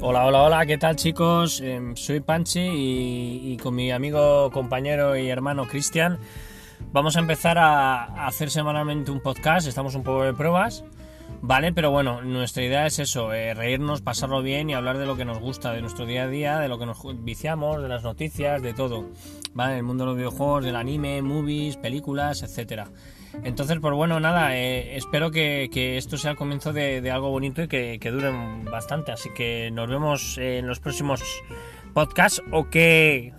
Hola, hola, hola, ¿qué tal chicos? Em, soy Panchi y, con mi amigo, compañero y hermano Cristian vamos a empezar a hacer semanalmente un podcast, estamos un poco de pruebas, ¿vale? Pero bueno, nuestra idea es eso, eh, reírnos, pasarlo bien y hablar de lo que nos gusta, de nuestro día a día, de lo que nos viciamos, de las noticias, de todo, ¿vale? El mundo de los videojuegos, del anime, movies, películas, etcétera. Entonces, pues bueno, nada, eh, espero que, que esto sea el comienzo de, algo bonito y que, que duren bastante. Así que nos vemos en los próximos podcasts. ¿O qué,